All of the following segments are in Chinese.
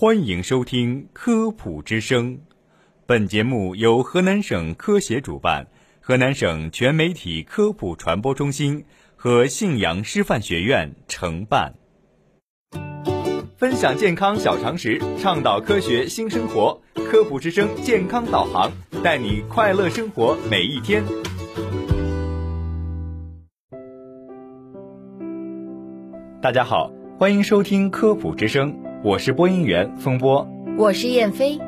欢迎收听《科普之声》，本节目由河南省科协主办，河南省全媒体科普传播中心和信阳师范学院承办。分享健康小常识，倡导科学新生活，《科普之声》健康导航，带你快乐生活每一天。大家好，欢迎收听《科普之声》。我是播音员风波，我是燕飞。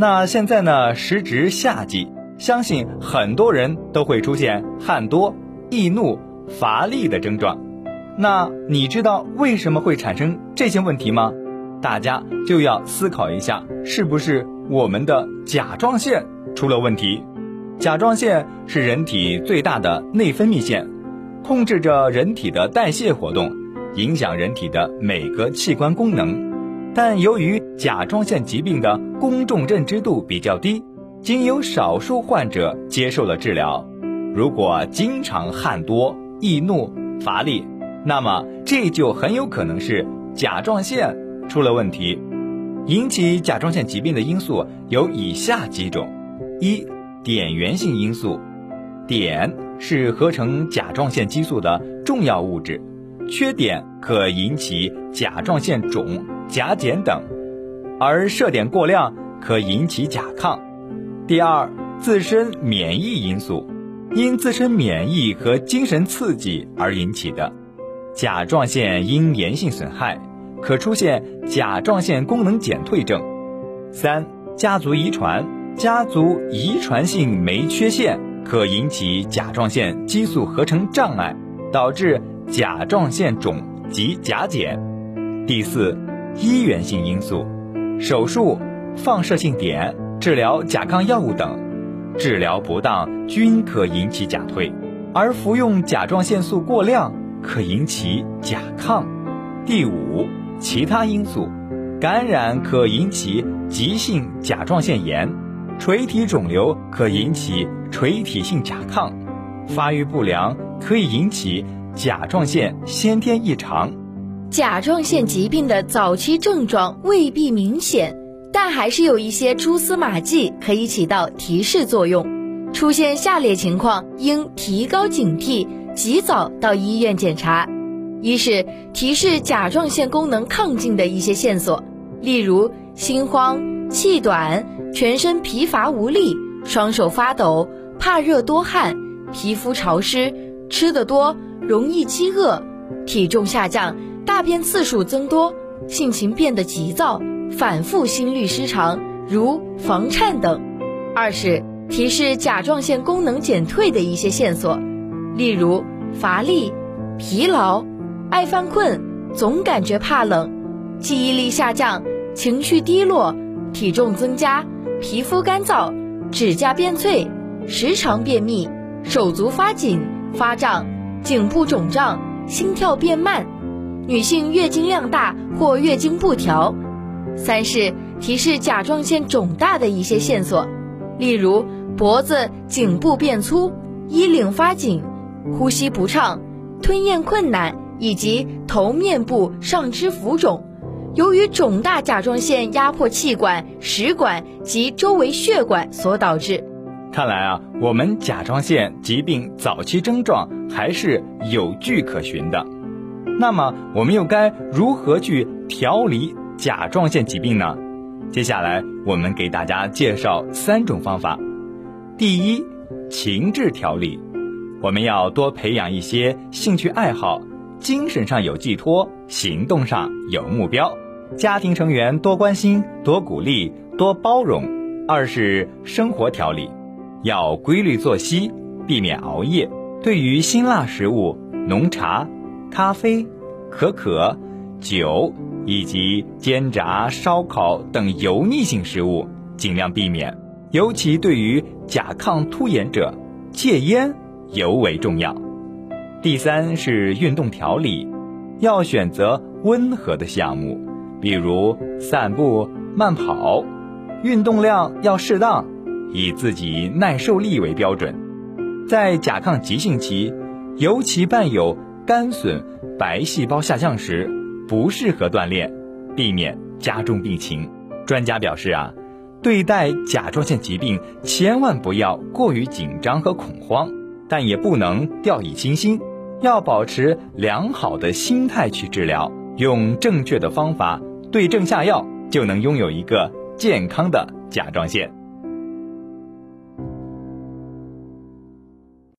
那现在呢，时值夏季，相信很多人都会出现汗多、易怒、乏力的症状。那你知道为什么会产生这些问题吗？大家就要思考一下，是不是我们的甲状腺出了问题？甲状腺是人体最大的内分泌腺，控制着人体的代谢活动，影响人体的每个器官功能。但由于甲状腺疾病的公众认知度比较低，仅有少数患者接受了治疗。如果经常汗多、易怒、乏力，那么这就很有可能是甲状腺出了问题。引起甲状腺疾病的因素有以下几种：一、碘源性因素，碘是合成甲状腺激素的重要物质，缺碘可引起甲状腺肿。甲减等，而摄碘过量可引起甲亢。第二，自身免疫因素，因自身免疫和精神刺激而引起的甲状腺因炎性损害，可出现甲状腺功能减退症。三，家族遗传，家族遗传性酶缺陷可引起甲状腺激素合成障碍，导致甲状腺肿及甲减。第四。医源性因素，手术、放射性碘治疗、甲亢药物等，治疗不当均可引起甲退，而服用甲状腺素过量可引起甲亢。第五，其他因素，感染可引起急性甲状腺炎，垂体肿瘤可引起垂体性甲亢，发育不良可以引起甲状腺先天异常。甲状腺疾病的早期症状未必明显，但还是有一些蛛丝马迹可以起到提示作用。出现下列情况，应提高警惕，及早到医院检查。一是提示甲状腺功能亢进的一些线索，例如心慌、气短、全身疲乏无力、双手发抖、怕热多汗、皮肤潮湿、吃得多、容易饥饿、体重下降。大便次数增多，性情变得急躁，反复心律失常，如房颤等；二是提示甲状腺功能减退的一些线索，例如乏力、疲劳、爱犯困、总感觉怕冷、记忆力下降、情绪低落、体重增加、皮肤干燥、指甲变脆、时常便秘、手足发紧、发胀、颈部肿胀、心跳变慢。女性月经量大或月经不调，三是提示甲状腺肿大的一些线索，例如脖子、颈部变粗、衣领发紧、呼吸不畅、吞咽困难，以及头面部上肢浮肿，由于肿大甲状腺压迫气管、食管及周围血管所导致。看来啊，我们甲状腺疾病早期症状还是有据可循的。那么我们又该如何去调理甲状腺疾病呢？接下来我们给大家介绍三种方法。第一，情志调理，我们要多培养一些兴趣爱好，精神上有寄托，行动上有目标。家庭成员多关心、多鼓励、多包容。二是生活调理，要规律作息，避免熬夜。对于辛辣食物、浓茶。咖啡、可可、酒以及煎炸、烧烤等油腻性食物尽量避免，尤其对于甲亢突炎者，戒烟尤为重要。第三是运动调理，要选择温和的项目，比如散步、慢跑，运动量要适当，以自己耐受力为标准。在甲亢急性期，尤其伴有。肝损、白细胞下降时，不适合锻炼，避免加重病情。专家表示啊，对待甲状腺疾病，千万不要过于紧张和恐慌，但也不能掉以轻心，要保持良好的心态去治疗，用正确的方法对症下药，就能拥有一个健康的甲状腺。